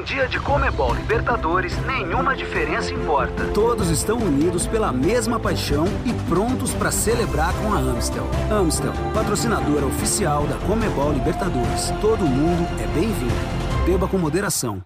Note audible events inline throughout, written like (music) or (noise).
Em dia de Comebol Libertadores, nenhuma diferença importa. Todos estão unidos pela mesma paixão e prontos para celebrar com a Amstel. Amstel, patrocinadora oficial da Comebol Libertadores. Todo mundo é bem-vindo. Beba com moderação.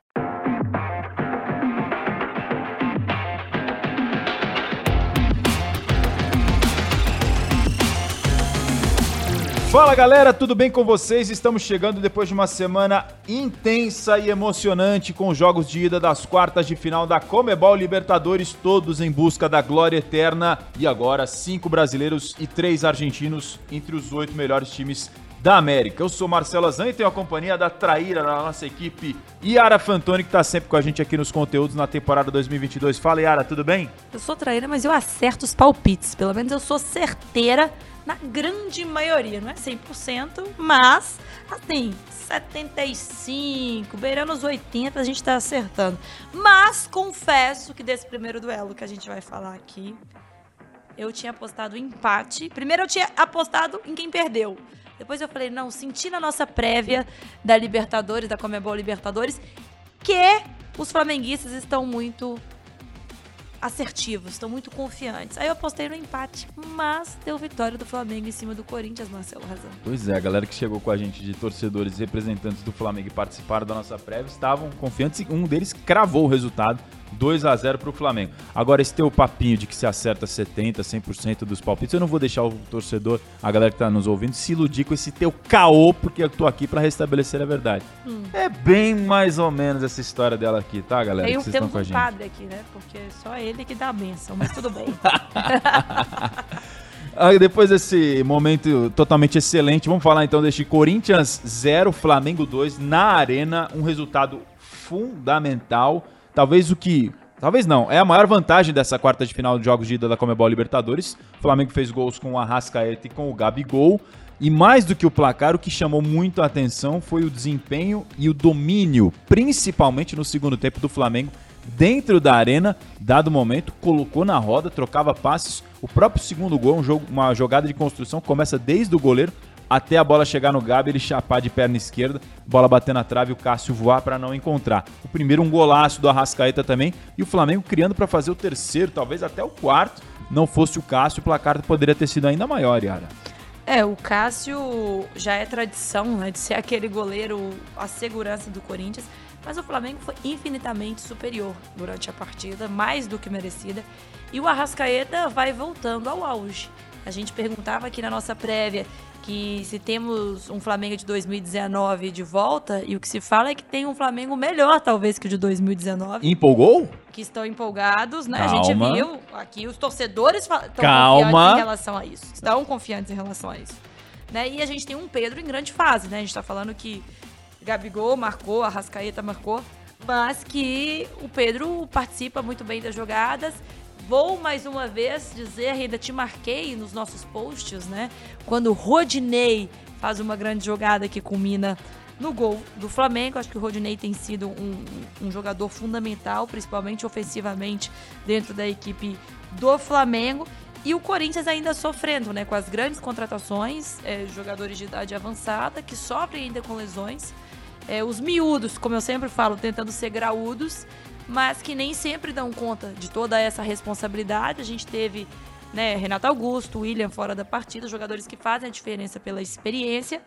Fala galera, tudo bem com vocês? Estamos chegando depois de uma semana intensa e emocionante com jogos de ida das quartas de final da Comebol Libertadores, todos em busca da glória eterna. E agora, cinco brasileiros e três argentinos entre os oito melhores times da América. Eu sou Marcelo Azan e tenho a companhia da traíra da nossa equipe, Yara Fantoni, que está sempre com a gente aqui nos conteúdos na temporada 2022. Fala, Yara, tudo bem? Eu sou traíra, mas eu acerto os palpites. Pelo menos eu sou certeira na grande maioria, não é 100%, mas assim, 75, beirando os 80, a gente tá acertando. Mas confesso que desse primeiro duelo que a gente vai falar aqui, eu tinha apostado empate. Primeiro eu tinha apostado em quem perdeu. Depois eu falei, não, senti na nossa prévia da Libertadores, da Comebol Libertadores, que os flamenguistas estão muito assertivos, estão muito confiantes. Aí eu apostei no empate, mas deu vitória do Flamengo em cima do Corinthians, Marcelo Razão. Pois é, a galera que chegou com a gente de torcedores e representantes do Flamengo e participaram da nossa prévia estavam confiantes e um deles cravou o resultado 2 a 0 para o Flamengo. Agora, esse teu papinho de que se acerta 70%, 100% dos palpites, eu não vou deixar o torcedor, a galera que está nos ouvindo, se iludir com esse teu caô, porque eu tô aqui para restabelecer a verdade. Hum. É bem mais ou menos essa história dela aqui, tá, galera? Tem, que vocês com a gente. padre aqui, né? Porque é só ele que dá a benção, mas tudo bem. (laughs) Depois desse momento totalmente excelente, vamos falar então deste Corinthians 0, Flamengo 2 na Arena, um resultado fundamental Talvez o que. Talvez não. É a maior vantagem dessa quarta de final de jogos de ida da Comebol Libertadores. O Flamengo fez gols com o Arrascaeta e com o Gabigol. E mais do que o placar, o que chamou muito a atenção foi o desempenho e o domínio, principalmente no segundo tempo do Flamengo, dentro da arena, dado momento, colocou na roda, trocava passes. O próprio segundo gol, um jogo, uma jogada de construção, começa desde o goleiro, até a bola chegar no Gabi, ele chapar de perna esquerda, bola bater na trave o Cássio voar para não encontrar. O primeiro um golaço do Arrascaeta também e o Flamengo criando para fazer o terceiro, talvez até o quarto. Não fosse o Cássio, o placar poderia ter sido ainda maior, Yara. É, o Cássio já é tradição, né, de ser aquele goleiro, a segurança do Corinthians, mas o Flamengo foi infinitamente superior durante a partida, mais do que merecida, e o Arrascaeta vai voltando ao auge. A gente perguntava aqui na nossa prévia que se temos um Flamengo de 2019 de volta, e o que se fala é que tem um Flamengo melhor, talvez, que o de 2019. Empolgou? Que estão empolgados, né? Calma. A gente viu aqui, os torcedores estão confiantes em relação a isso. Estão confiantes em relação a isso. Né? E a gente tem um Pedro em grande fase, né? A gente está falando que Gabigol marcou, a Rascaeta marcou, mas que o Pedro participa muito bem das jogadas Vou mais uma vez dizer, ainda te marquei nos nossos posts, né? Quando o Rodinei faz uma grande jogada que culmina no gol do Flamengo. Acho que o Rodinei tem sido um, um jogador fundamental, principalmente ofensivamente, dentro da equipe do Flamengo. E o Corinthians ainda sofrendo, né? Com as grandes contratações, é, jogadores de idade avançada que sofrem ainda com lesões. É, os miúdos, como eu sempre falo, tentando ser graúdos mas que nem sempre dão conta de toda essa responsabilidade. A gente teve né, Renato Augusto, William fora da partida, jogadores que fazem a diferença pela experiência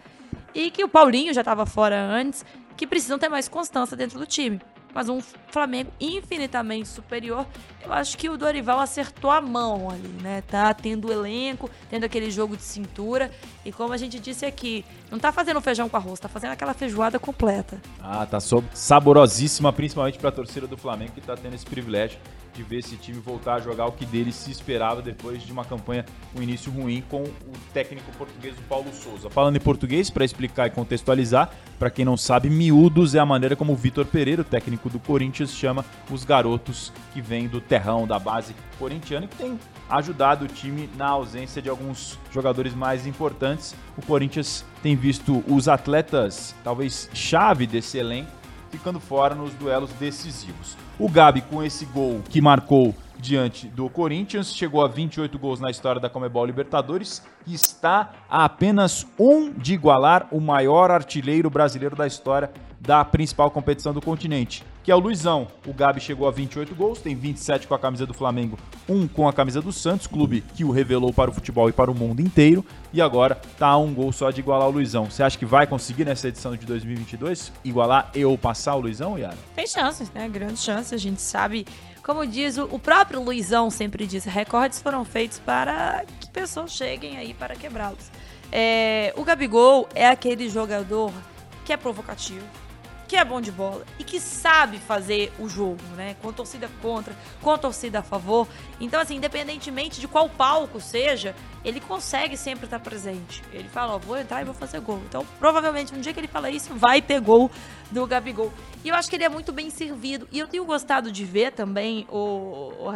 e que o Paulinho já estava fora antes, que precisam ter mais constância dentro do time mas um Flamengo infinitamente superior. Eu acho que o Dorival acertou a mão ali, né? Tá tendo elenco, tendo aquele jogo de cintura. E como a gente disse aqui, não tá fazendo feijão com arroz, tá fazendo aquela feijoada completa. Ah, tá saborosíssima, principalmente pra torcida do Flamengo, que tá tendo esse privilégio de ver esse time voltar a jogar o que dele se esperava depois de uma campanha, um início ruim com o técnico português o Paulo Souza. Falando em português, para explicar e contextualizar, para quem não sabe, miúdos é a maneira como o Vitor Pereira, o técnico do Corinthians, chama os garotos que vêm do terrão da base corintiana e que tem ajudado o time na ausência de alguns jogadores mais importantes. O Corinthians tem visto os atletas, talvez chave desse elenco, ficando fora nos duelos decisivos. O Gabi, com esse gol que marcou diante do Corinthians, chegou a 28 gols na história da Comebol Libertadores e está a apenas um de igualar o maior artilheiro brasileiro da história da principal competição do continente, que é o Luizão. O Gabi chegou a 28 gols, tem 27 com a camisa do Flamengo, um com a camisa do Santos, clube que o revelou para o futebol e para o mundo inteiro, e agora tá a um gol só de igualar o Luizão. Você acha que vai conseguir nessa edição de 2022 igualar e ou passar o Luizão, Yara? Tem chances, né? Grandes chances. A gente sabe, como diz o, próprio Luizão sempre diz, recordes foram feitos para que pessoas cheguem aí para quebrá-los. É, o Gabigol é aquele jogador que é provocativo, que é bom de bola e que sabe fazer o jogo, né? Com a torcida contra, com a torcida a favor. Então, assim, independentemente de qual palco seja, ele consegue sempre estar presente. Ele fala, ó, vou entrar e vou fazer gol. Então, provavelmente, um dia que ele fala isso, vai ter gol do Gabigol. E eu acho que ele é muito bem servido. E eu tenho gostado de ver também, o, o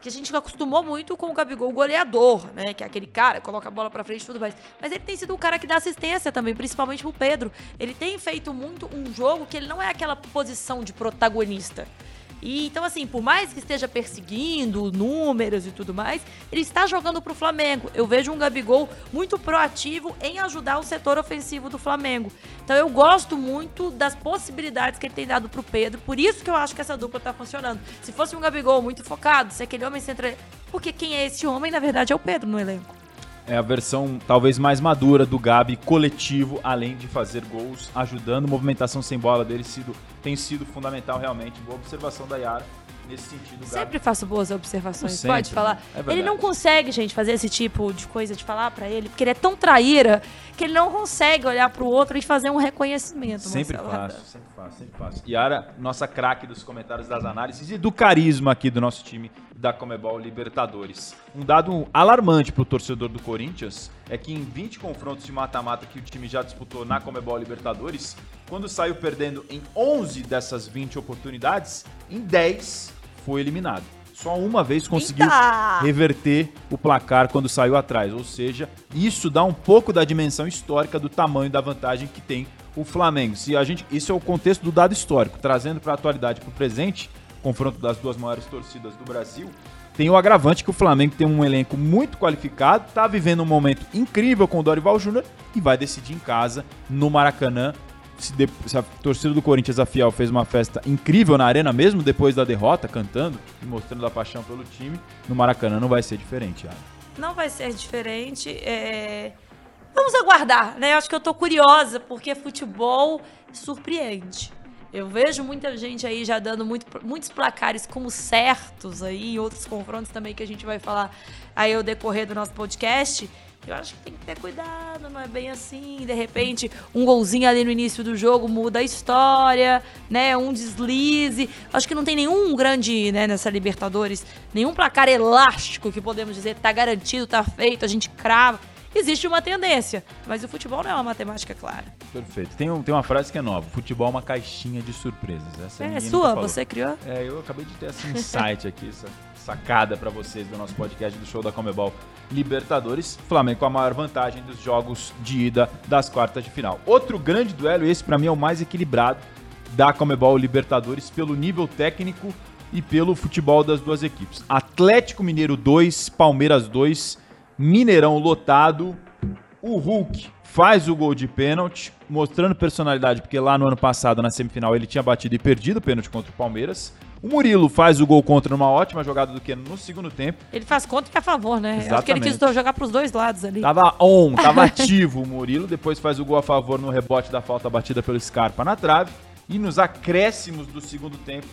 que a gente acostumou muito com o Gabigol goleador, né? Que é aquele cara, coloca a bola pra frente e tudo mais. Mas ele tem sido o cara que dá assistência também, principalmente pro Pedro. Ele tem feito muito um jogo que ele não é aquela posição de protagonista. E então, assim, por mais que esteja perseguindo números e tudo mais, ele está jogando pro Flamengo. Eu vejo um Gabigol muito proativo em ajudar o setor ofensivo do Flamengo. Então eu gosto muito das possibilidades que ele tem dado pro Pedro. Por isso que eu acho que essa dupla tá funcionando. Se fosse um Gabigol muito focado, se aquele homem centra. Porque quem é esse homem, na verdade, é o Pedro no elenco. É a versão talvez mais madura do Gabi coletivo, além de fazer gols, ajudando. Movimentação sem bola dele sido, tem sido fundamental realmente. Boa observação da Yara nesse sentido. Gabi. Sempre faço boas observações, Sempre, pode falar. É ele não consegue, gente, fazer esse tipo de coisa de falar pra ele, porque ele é tão traíra que ele não consegue olhar pro outro e fazer um reconhecimento. Sempre Marcelo faço, sempre faço, sempre faço. Yara, nossa craque dos comentários das análises e do carisma aqui do nosso time da Comebol Libertadores. Um dado alarmante pro torcedor do Corinthians é que em 20 confrontos de mata-mata que o time já disputou na Comebol Libertadores, quando saiu perdendo em 11 dessas 20 oportunidades, em 10 foi eliminado. Só uma vez conseguiu Eita! reverter o placar quando saiu atrás. Ou seja, isso dá um pouco da dimensão histórica do tamanho da vantagem que tem o Flamengo. Se a gente, isso é o contexto do dado histórico, trazendo para a atualidade, para o presente, confronto das duas maiores torcidas do Brasil. Tem o agravante que o Flamengo tem um elenco muito qualificado, está vivendo um momento incrível com o Dorival Júnior e vai decidir em casa no Maracanã. Se, de- se a torcida do Corinthians, a Fiel, fez uma festa incrível na arena, mesmo depois da derrota, cantando e mostrando a paixão pelo time, no Maracanã não vai ser diferente. Yara. Não vai ser diferente. é, Vamos aguardar, né? Acho que eu tô curiosa, porque futebol surpreende. Eu vejo muita gente aí já dando muito- muitos placares como certos aí, em outros confrontos também que a gente vai falar aí ao decorrer do nosso podcast. Eu acho que tem que ter cuidado, não é bem assim. De repente, um golzinho ali no início do jogo muda a história, né? Um deslize. Acho que não tem nenhum grande, né, nessa Libertadores, nenhum placar elástico que podemos dizer tá garantido, tá feito, a gente crava. Existe uma tendência, mas o futebol não é uma matemática clara. Perfeito. Tem, um- tem uma frase que é nova: futebol é uma caixinha de surpresas. Essa É, nunca sua, você criou? É, eu acabei de ter esse insight aqui, essa sacada pra vocês do nosso podcast do show da Comebol Libertadores. Flamengo com a maior vantagem dos jogos de ida das quartas de final. Outro grande duelo, esse pra mim é o mais equilibrado da Comebol Libertadores pelo nível técnico e pelo futebol das duas equipes. Atlético Mineiro 2, Palmeiras 2, Mineirão lotado. O Hulk faz o gol de pênalti, mostrando personalidade, porque lá no ano passado, na semifinal, ele tinha batido e perdido o pênalti contra o Palmeiras. O Murilo faz o gol contra numa ótima jogada do Keno no segundo tempo. Ele faz conta que é a favor, né? Eu Acho que ele Exatamente. quis jogar pros dois lados ali. Tava on, tava (laughs) ativo o Murilo. Depois faz o gol a favor no rebote da falta batida pelo Scarpa na trave. E nos acréscimos do segundo tempo,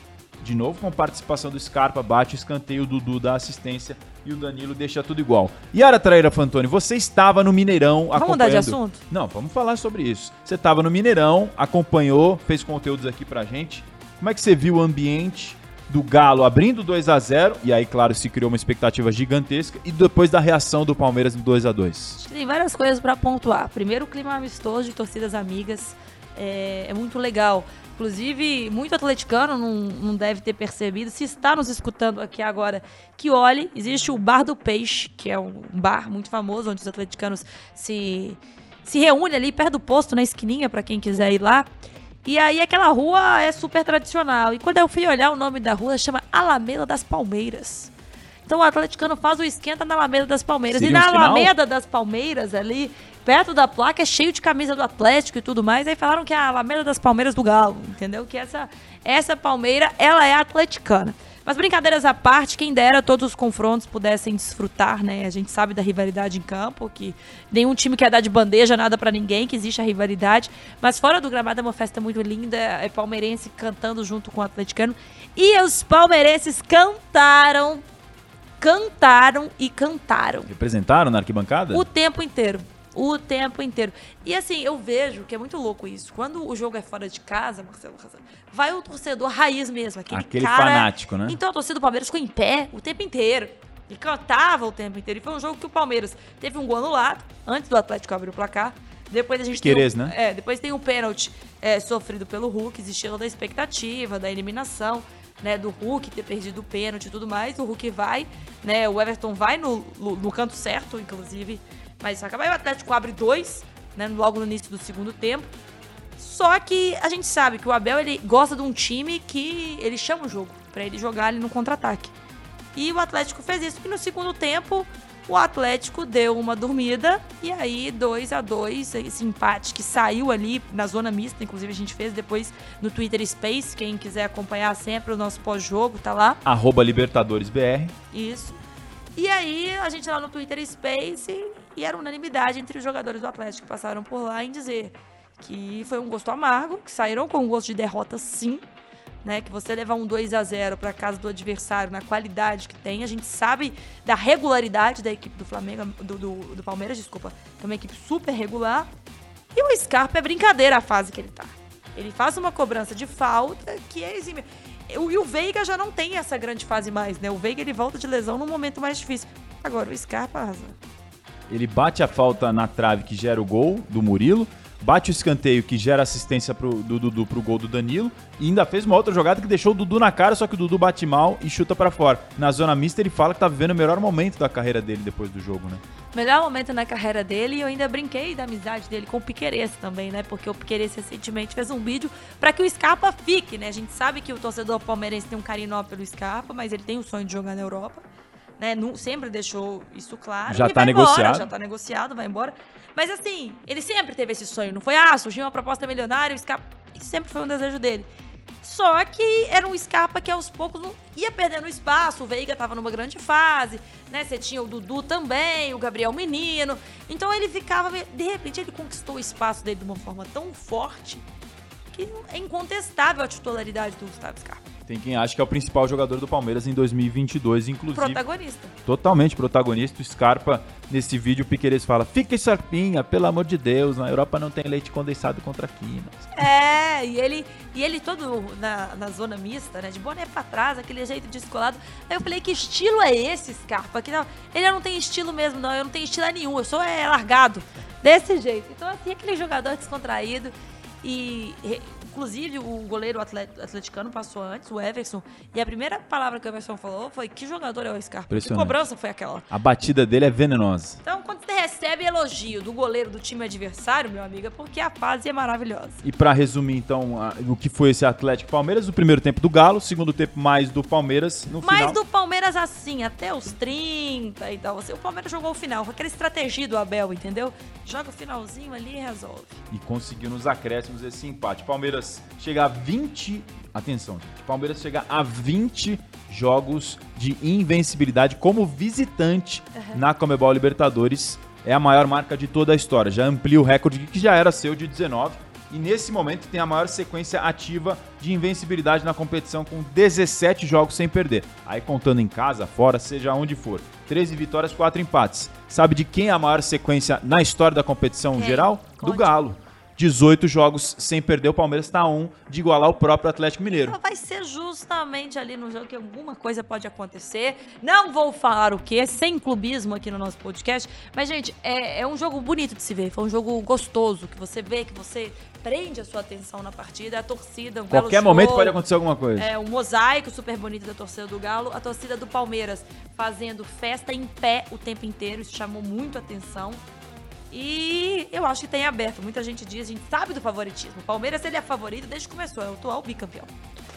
de novo com participação do Scarpa, bate o escanteio, o Dudu dá assistência e o Danilo deixa tudo igual. Yara Traíra Fantoni, você estava no Mineirão Vamos mudar de acompanhando- assunto? Não, vamos falar sobre isso. Você estava no Mineirão, acompanhou, fez conteúdos aqui pra gente. Como é que você viu o ambiente do Galo abrindo 2 a 0 e aí, claro, se criou uma expectativa gigantesca e depois da reação do Palmeiras no 2 a 2 Acho que Tem várias coisas pra pontuar. Primeiro, o clima amistoso de torcidas amigas é, é muito legal. Inclusive, muito atleticano não, não deve ter percebido. Se está nos escutando aqui agora, que olhe. Existe o Bar do Peixe, que é um bar muito famoso, onde os atleticanos se, se reúnem ali perto do posto, na esquininha, para quem quiser ir lá. E aí aquela rua é super tradicional. E quando eu fui olhar o nome da rua, chama Alameda das Palmeiras. Então o atleticano faz o esquenta na Alameda das Palmeiras. Seria e na um? Alameda das Palmeiras, ali, perto da placa, é cheio de camisa do Atlético e tudo mais. Aí falaram que é a Alameda das Palmeiras do Galo, entendeu? Que essa, essa Palmeira, ela é atleticana. Mas brincadeiras à parte, quem dera todos os confrontos pudessem desfrutar, né? A gente sabe da rivalidade em campo, que nenhum time quer dar de bandeja nada pra ninguém, que existe a rivalidade. Mas fora do gramado é uma festa muito linda, é palmeirense cantando junto com o atleticano. E os palmeirenses cantaram, cantaram e cantaram. Representaram na arquibancada? O tempo inteiro. O tempo inteiro. E assim, eu vejo que é muito louco isso. Quando o jogo é fora de casa, Marcelo Razan, vai o torcedor raiz mesmo. Aquele, Aquele cara... fanático, né? Então a torcida do Palmeiras ficou em pé o tempo inteiro. E cantava o tempo inteiro. E foi um jogo que o Palmeiras teve um gol anulado, antes do Atlético abrir o placar. Depois a gente Piquerez, tem um, né? É, depois tem um pênalti é, sofrido pelo Hulk, existindo da expectativa, da eliminação, né, do Hulk ter perdido o pênalti e tudo mais. O Hulk vai, né, o Everton vai no, no, no canto certo, inclusive, mas acaba aí o Atlético abre dois, né, logo no início do segundo tempo. Só que a gente sabe que o Abel ele gosta de um time que ele chama o jogo pra ele jogar ali no contra-ataque. E o Atlético fez isso, que no segundo tempo o Atlético deu uma dormida e aí 2 a 2 esse empate que saiu ali na zona mista, inclusive a gente fez depois no Twitter Space, quem quiser acompanhar sempre o nosso pós-jogo, tá lá. Arroba LibertadoresBR. Isso. E aí, a gente lá no Twitter Space e era unanimidade entre os jogadores do Atlético que passaram por lá em dizer que foi um gosto amargo, que saíram com um gosto de derrota sim, né? Que você levar um 2 a 0 para casa do adversário na qualidade que tem, a gente sabe da regularidade da equipe do Flamengo, do, do, do Palmeiras, desculpa, que é uma equipe super regular. E o Scarpa é brincadeira a fase que ele tá. Ele faz uma cobrança de falta que é. O- E o Veiga já não tem essa grande fase mais, né? O Veiga ele volta de lesão num momento mais difícil. Agora o Scarpa. Ele bate a falta na trave que gera o gol do Murilo, bate o escanteio que gera assistência pro, do Dudu pro gol do Danilo e ainda fez uma outra jogada que deixou o Dudu na cara, só que o Dudu bate mal e chuta pra fora. Na zona mista ele fala que tá vivendo o melhor momento da carreira dele depois do jogo, né? Melhor momento na carreira dele e eu ainda brinquei da amizade dele com o Piqueires também, né? Porque o Piqueires recentemente fez um vídeo pra que o Scarpa fique, né? A gente sabe que o torcedor palmeirense tem um carinho enorme pelo Scarpa, mas ele tem o sonho de jogar na Europa. Né? Sempre deixou isso claro. Já E tá vai embora, negociado. já tá negociado, vai embora. Mas assim, ele sempre teve esse sonho. Não foi, ah, surgiu uma proposta milionária, o Scarpa. Isso sempre foi um desejo dele. Só que era um Scarpa que aos poucos não ia perdendo espaço. O Veiga tava numa grande fase, né? Você tinha o Dudu também, o Gabriel Menino. Então ele ficava. De repente ele conquistou o espaço dele de uma forma tão forte que é incontestável a titularidade do Gustavo Scarpa. Tem quem acha que é o principal jogador do Palmeiras em 2022, inclusive. Protagonista. Totalmente protagonista. O Scarpa, nesse vídeo, o Piqueires fala: Fica Scarpinha, pelo amor de Deus, na Europa não tem leite condensado contra Quinas. É, e ele, e ele todo na, na zona mista, né? De boné pra trás, aquele jeito descolado. Aí eu falei, que estilo é esse, Scarpa? Que não, ele não tem estilo mesmo, não. Eu não tenho estilo nenhum. Eu sou é, largado. Desse jeito. Então, assim, aquele jogador descontraído. E, inclusive, o goleiro atlet- atleticano passou antes, o Everson. E a primeira palavra que o Everson falou foi: que jogador é o Scarpa? Que cobrança foi aquela? A batida dele é venenosa. Então, quando você recebe elogio do goleiro do time adversário, meu amigo, é porque a fase é maravilhosa. E pra resumir, então, a- o que foi esse Atlético Palmeiras, o primeiro tempo do Galo, o segundo tempo mais do Palmeiras, no Mas final. do Palmeiras assim, até os 30 e tal. Assim, o Palmeiras jogou o final, foi aquela estratégia do Abel, entendeu? Joga o finalzinho ali e resolve. E conseguiu nos acréscimos esse empate. Palmeiras chega a 20. Atenção, gente. Palmeiras chega a 20 jogos de invencibilidade como visitante na Comebol Libertadores. É a maior marca de toda a história. Já amplia o recorde que já era seu de 19. E nesse momento tem a maior sequência ativa de invencibilidade na competição, com 17 jogos sem perder. Aí contando em casa, fora, seja onde for. 13 vitórias, 4 empates. Sabe de quem é a maior sequência na história da competição Quem? geral? Do Conte. Galo. 18 jogos sem perder, o Palmeiras está a um de igualar o próprio Atlético Mineiro. Então vai ser justamente ali no jogo que alguma coisa pode acontecer. Não vou falar o que, sem clubismo aqui no nosso podcast. Mas, gente, é, é um jogo bonito de se ver. Foi um jogo gostoso, que você vê, que você prende a sua atenção na partida. A torcida, um Qualquer momento show. pode acontecer alguma coisa. É, um mosaico super bonito da torcida do Galo. A torcida do Palmeiras fazendo festa em pé o tempo inteiro. Isso chamou muito atenção. E eu acho que tem aberto. Muita gente diz, a gente sabe do favoritismo. O Palmeiras, ele é favorito desde que começou, é o atual bicampeão.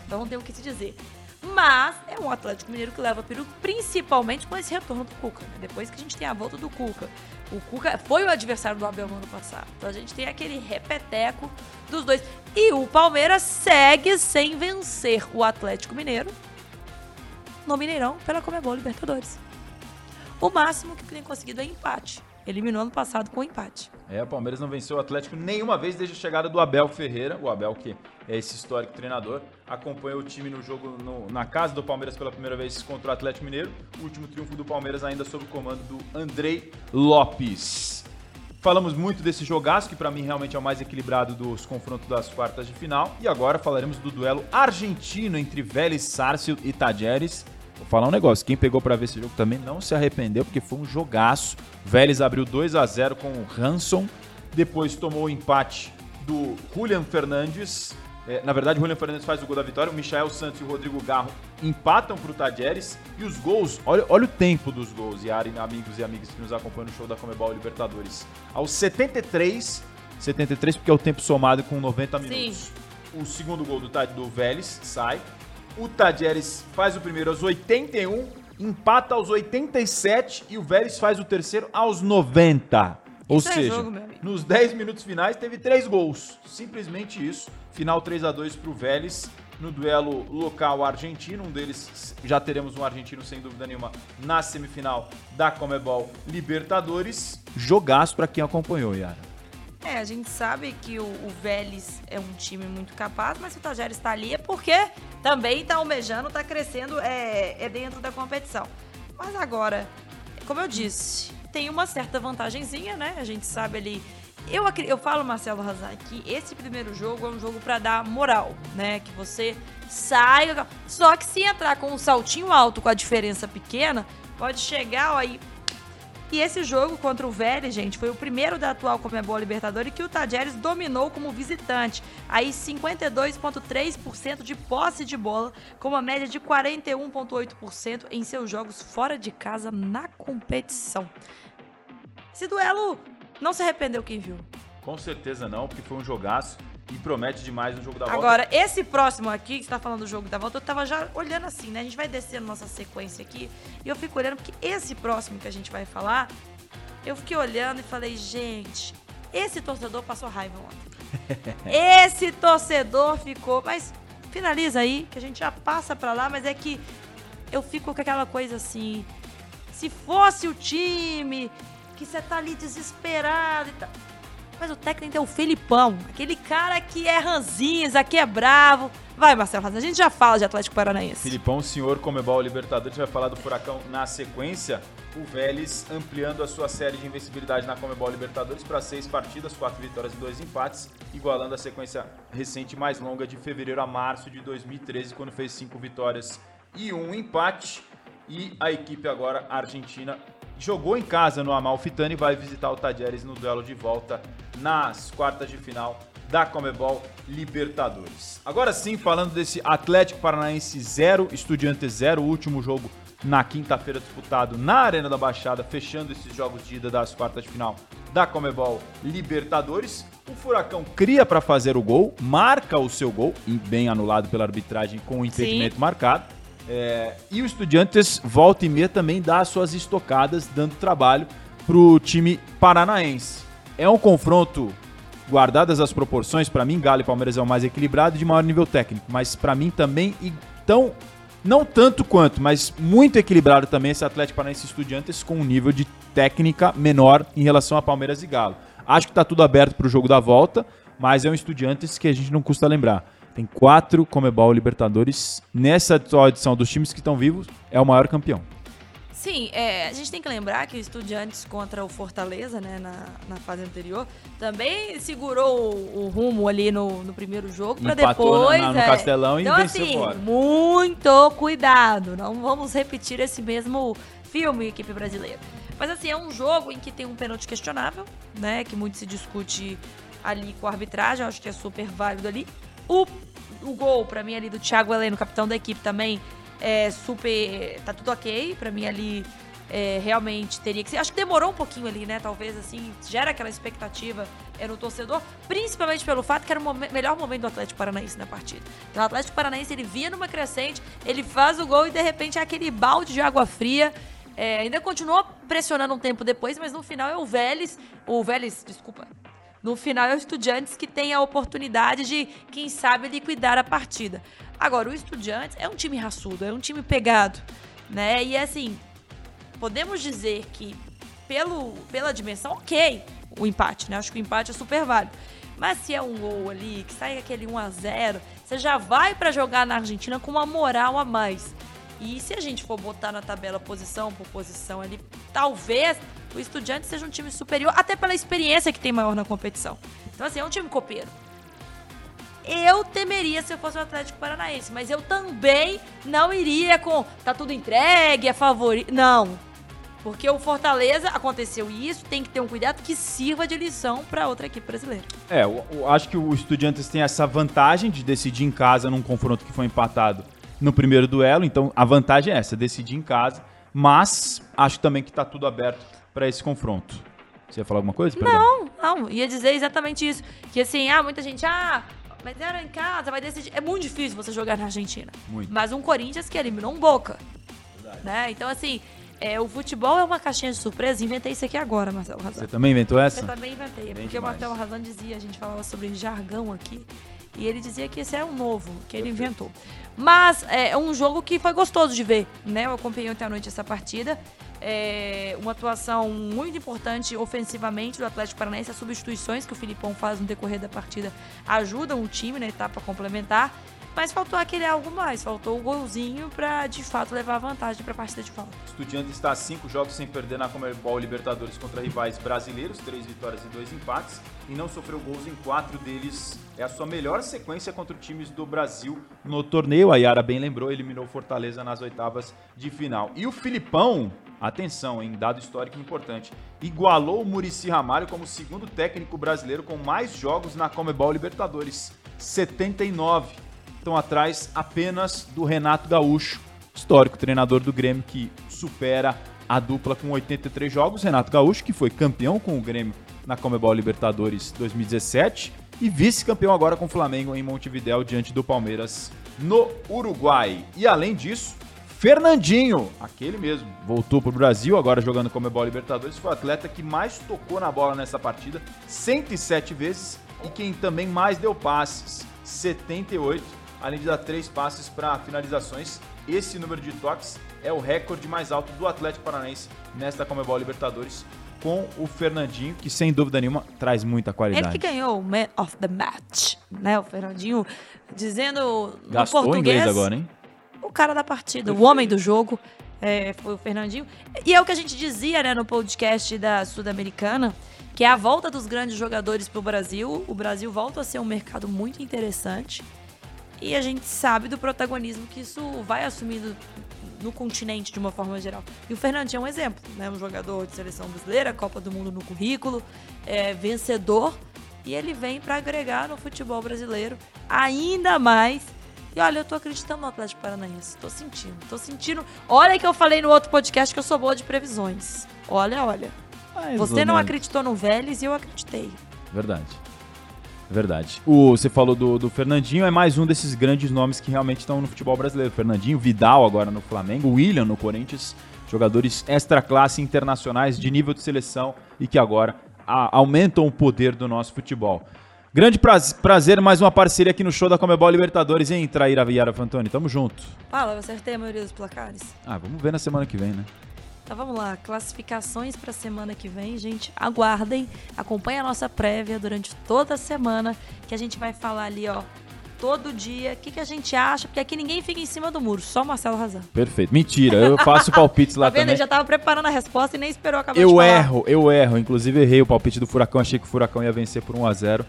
Então não tem o que se dizer. Mas é um Atlético Mineiro que leva perigo, principalmente com esse retorno do Cuca. Né? Depois que a gente tem a volta do Cuca. O Cuca foi o adversário do Abel no ano passado. Então a gente tem aquele repeteco dos dois. E o Palmeiras segue sem vencer o Atlético Mineiro no Mineirão pela Comebol Libertadores. O máximo que tem conseguido é empate. Eliminou ano passado com empate. É, o Palmeiras não venceu o Atlético nenhuma vez desde a chegada do Abel Ferreira. O Abel, que é esse histórico treinador, acompanhou o time no jogo no, na casa do Palmeiras pela primeira vez contra o Atlético Mineiro. O último triunfo do Palmeiras ainda sob o comando do Andrei Lopes. Falamos muito desse jogaço, que para mim realmente é o mais equilibrado dos confrontos das quartas de final. E agora falaremos do duelo argentino entre Vélez Sarsfield e Tajeres. Vou falar um negócio, quem pegou para ver esse jogo também não se arrependeu, porque foi um jogaço. Vélez abriu 2 a 0 com o Hanson, depois tomou o empate do Julian Fernandes. É, na verdade, o Julian Fernandes faz o gol da vitória, o Michael Santos e o Rodrigo Garro empatam para o Tajeres. E os gols, olha, olha o tempo dos gols, Yari, amigos e amigas que nos acompanham no show da Comebol Libertadores. Aos 73, 73 porque é o tempo somado com 90 minutos. Sim. O segundo gol do, do Vélez sai. O Tadieres faz o primeiro aos 81, empata aos 87 e o Vélez faz o terceiro aos 90. Ou isso é seja, é jogo, nos 10 minutos finais teve três gols. Simplesmente isso. Final 3 a 2 para o Vélez no duelo local argentino. Um deles já teremos um argentino, sem dúvida nenhuma, na semifinal da Comebol Libertadores. Jogaço para quem acompanhou, Yara. É, a gente sabe que o, o Vélez é um time muito capaz, mas se o Tajeres está ali é porque também está almejando, está crescendo é, é dentro da competição. Mas agora, como eu disse, tem uma certa vantagenzinha, né? A gente sabe ali. Eu, eu falo, Marcelo Razak, que esse primeiro jogo é um jogo para dar moral, né? Que você saia. Só que se entrar com um saltinho alto com a diferença pequena, pode chegar aí e esse jogo contra o Vélez, gente, foi o primeiro da atual Comebol Libertadores que o Tajeres dominou como visitante. Aí 52,3% de posse de bola, com uma média de 41,8% em seus jogos fora de casa na competição. Esse duelo não se arrependeu quem viu. Com certeza não, porque foi um jogaço e promete demais no jogo da volta. Agora, esse próximo aqui, que você tá falando do jogo da volta, eu tava já olhando assim, né? A gente vai descendo nossa sequência aqui. E eu fico olhando, porque esse próximo que a gente vai falar, eu fiquei olhando e falei, gente, esse torcedor passou raiva ontem. (laughs) esse torcedor ficou. Mas finaliza aí, que a gente já passa pra lá, mas é que eu fico com aquela coisa assim. Se fosse o time que você tá ali desesperado e tal. Mas o técnico é o Felipão, aquele cara que é ranzinza, que é bravo. Vai, Marcelo a gente já fala de Atlético Paranaense. Filipão, senhor Comebol Libertadores, vai falar do Furacão na sequência. O Vélez ampliando a sua série de invencibilidade na Comebol Libertadores para seis partidas, quatro vitórias e dois empates, igualando a sequência recente mais longa de fevereiro a março de 2013, quando fez cinco vitórias e um empate. E a equipe agora argentina jogou em casa no Amalfitani e vai visitar o Tajeres no duelo de volta nas quartas de final da Comebol Libertadores. Agora sim, falando desse Atlético Paranaense 0, Estudiantes 0, último jogo na quinta-feira disputado na Arena da Baixada, fechando esses jogos de ida das quartas de final da Comebol Libertadores. O Furacão cria para fazer o gol, marca o seu gol, bem anulado pela arbitragem com o impedimento Sim. marcado. É, e o Estudiantes volta e meia também dá suas estocadas, dando trabalho para o time paranaense. É um confronto, guardadas as proporções, para mim, Galo e Palmeiras é o mais equilibrado e de maior nível técnico, mas para mim também, tão, não tanto quanto, mas muito equilibrado também esse Atlético Paranaense Estudiantes com um nível de técnica menor em relação a Palmeiras e Galo. Acho que está tudo aberto para o jogo da volta, mas é um Estudiantes que a gente não custa lembrar tem quatro Comebol Libertadores. Nessa atual edição dos times que estão vivos, é o maior campeão. Sim, é, a gente tem que lembrar que o Estudiantes contra o Fortaleza, né, na, na fase anterior, também segurou o, o rumo ali no, no primeiro jogo para depois. Na, no é, Castelão então, e venceu assim, fora. Muito cuidado, não vamos repetir esse mesmo filme, equipe brasileira. Mas assim, é um jogo em que tem um pênalti questionável, né, que muito se discute ali com a arbitragem, acho que é super válido ali. O o gol, para mim, ali do Thiago Heleno, capitão da equipe também, é super. Tá tudo ok. Para mim, ali é, realmente teria que ser. Acho que demorou um pouquinho ali, né? Talvez assim, gera aquela expectativa é, no torcedor, principalmente pelo fato que era o melhor momento do Atlético Paranaense na partida. Então, o Atlético Paranaense ele via numa crescente, ele faz o gol e de repente é aquele balde de água fria. É, ainda continuou pressionando um tempo depois, mas no final é o Vélez, o Vélez, desculpa, no final é o Estudiantes que tem a oportunidade de, quem sabe, liquidar a partida. Agora, o Estudiantes é um time raçudo, é um time pegado, né? E assim, podemos dizer que pelo, pela dimensão, ok, o empate, né? Acho que o empate é super válido. Mas se é um gol ali, que sai aquele 1 a 0 você já vai para jogar na Argentina com uma moral a mais. E se a gente for botar na tabela posição por posição ali, talvez o Estudiante seja um time superior, até pela experiência que tem maior na competição. Então, assim, é um time copeiro. Eu temeria se eu fosse o Atlético Paranaense, mas eu também não iria com tá tudo entregue, é favorito. Não. Porque o Fortaleza aconteceu isso, tem que ter um cuidado que sirva de lição para outra equipe brasileira. É, eu, eu acho que o Estudiantes tem essa vantagem de decidir em casa num confronto que foi empatado no primeiro duelo, então a vantagem é essa, decidir em casa, mas acho também que está tudo aberto para esse confronto. Você ia falar alguma coisa? Não, não, ia dizer exatamente isso. Que assim, ah, muita gente, ah, mas era em casa, vai decidir. É muito difícil você jogar na Argentina. Muito. Mas um Corinthians que eliminou um Boca. Verdade. Né? Então, assim, é, o futebol é uma caixinha de surpresa. Inventei isso aqui agora, Marcelo Razan. Você também inventou essa? Eu também inventei. Bem porque demais. o Marcelo Razan dizia, a gente falava sobre jargão aqui. E ele dizia que esse é um novo, que ele inventou. Mas é um jogo que foi gostoso de ver, né? Eu acompanhei ontem à noite essa partida. É uma atuação muito importante ofensivamente do Atlético Paranaense. As substituições que o Filipão faz no decorrer da partida ajudam o time na etapa complementar. Mas faltou aquele algo mais, faltou o golzinho para de fato levar vantagem para a partida de volta. O Estudiante está cinco jogos sem perder na Comebol Libertadores contra rivais brasileiros, três vitórias e dois empates, e não sofreu gols em quatro deles. É a sua melhor sequência contra times do Brasil no torneio. A Yara bem lembrou, eliminou Fortaleza nas oitavas de final. E o Filipão, atenção, em dado histórico importante, igualou o Murici Ramalho como segundo técnico brasileiro com mais jogos na Comebol Libertadores, 79 estão atrás apenas do Renato Gaúcho, histórico treinador do Grêmio, que supera a dupla com 83 jogos. Renato Gaúcho, que foi campeão com o Grêmio na Comebol Libertadores 2017 e vice-campeão agora com o Flamengo em Montevidéu diante do Palmeiras no Uruguai. E além disso, Fernandinho, aquele mesmo, voltou para o Brasil, agora jogando Comebol Libertadores, foi o atleta que mais tocou na bola nessa partida, 107 vezes, e quem também mais deu passes, 78 além de dar três passes para finalizações. Esse número de toques é o recorde mais alto do Atlético Paranaense nesta Comebol Libertadores, com o Fernandinho, que sem dúvida nenhuma traz muita qualidade. Ele que ganhou o Man of the Match, né? O Fernandinho dizendo Gastou no português. inglês agora, hein? O cara da partida, o homem do jogo. É, foi o Fernandinho. E é o que a gente dizia né, no podcast da Sul-Americana, que é a volta dos grandes jogadores para o Brasil. O Brasil volta a ser um mercado muito interessante. E a gente sabe do protagonismo que isso vai assumindo no continente de uma forma geral. E o Fernandinho é um exemplo, né? Um jogador de seleção brasileira, Copa do Mundo no currículo, é, vencedor. E ele vem para agregar no futebol brasileiro ainda mais. E olha, eu tô acreditando no Atlético Paranaense. Tô sentindo, tô sentindo. Olha que eu falei no outro podcast que eu sou boa de previsões. Olha, olha. Mais Você não acreditou no Vélez e eu acreditei. Verdade. Verdade. O, você falou do, do Fernandinho, é mais um desses grandes nomes que realmente estão no futebol brasileiro. Fernandinho, Vidal agora no Flamengo, William no Corinthians, jogadores extra classe internacionais de nível de seleção e que agora a, aumentam o poder do nosso futebol. Grande prazer, mais uma parceria aqui no show da Comebol Libertadores, hein, Traíra Viara Fantoni? Tamo junto. Fala, eu acertei a maioria dos placares. Ah, vamos ver na semana que vem, né? Então vamos lá, classificações para a semana que vem, gente. Aguardem, acompanhe a nossa prévia durante toda a semana, que a gente vai falar ali, ó, todo dia, o que, que a gente acha, porque aqui ninguém fica em cima do muro, só Marcelo Razan. Perfeito. Mentira, eu (laughs) faço palpites lá tá vendo? também. Ele já tava preparando a resposta e nem esperou acabar eu de falar. Eu erro, eu erro. Inclusive errei o palpite do Furacão, achei que o Furacão ia vencer por 1 a 0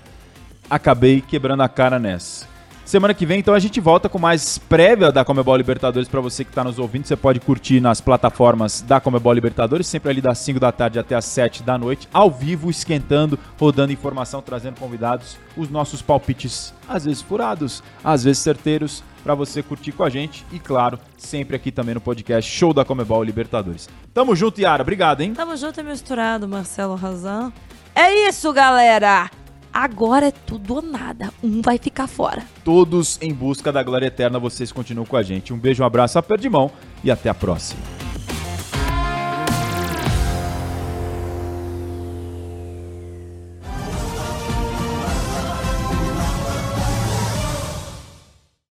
Acabei quebrando a cara nessa. Semana que vem, então, a gente volta com mais prévia da Comebol Libertadores para você que está nos ouvindo. Você pode curtir nas plataformas da Comebol Libertadores, sempre ali das 5 da tarde até as 7 da noite, ao vivo, esquentando, rodando informação, trazendo convidados, os nossos palpites, às vezes furados, às vezes certeiros, para você curtir com a gente e, claro, sempre aqui também no podcast Show da Comebol Libertadores. Tamo junto, Yara. Obrigado, hein? Tamo junto misturado, Marcelo Razan. É isso, galera! Agora é tudo ou nada. Um vai ficar fora. Todos em busca da glória eterna, vocês continuam com a gente. Um beijo, um abraço, aperto de mão e até a próxima.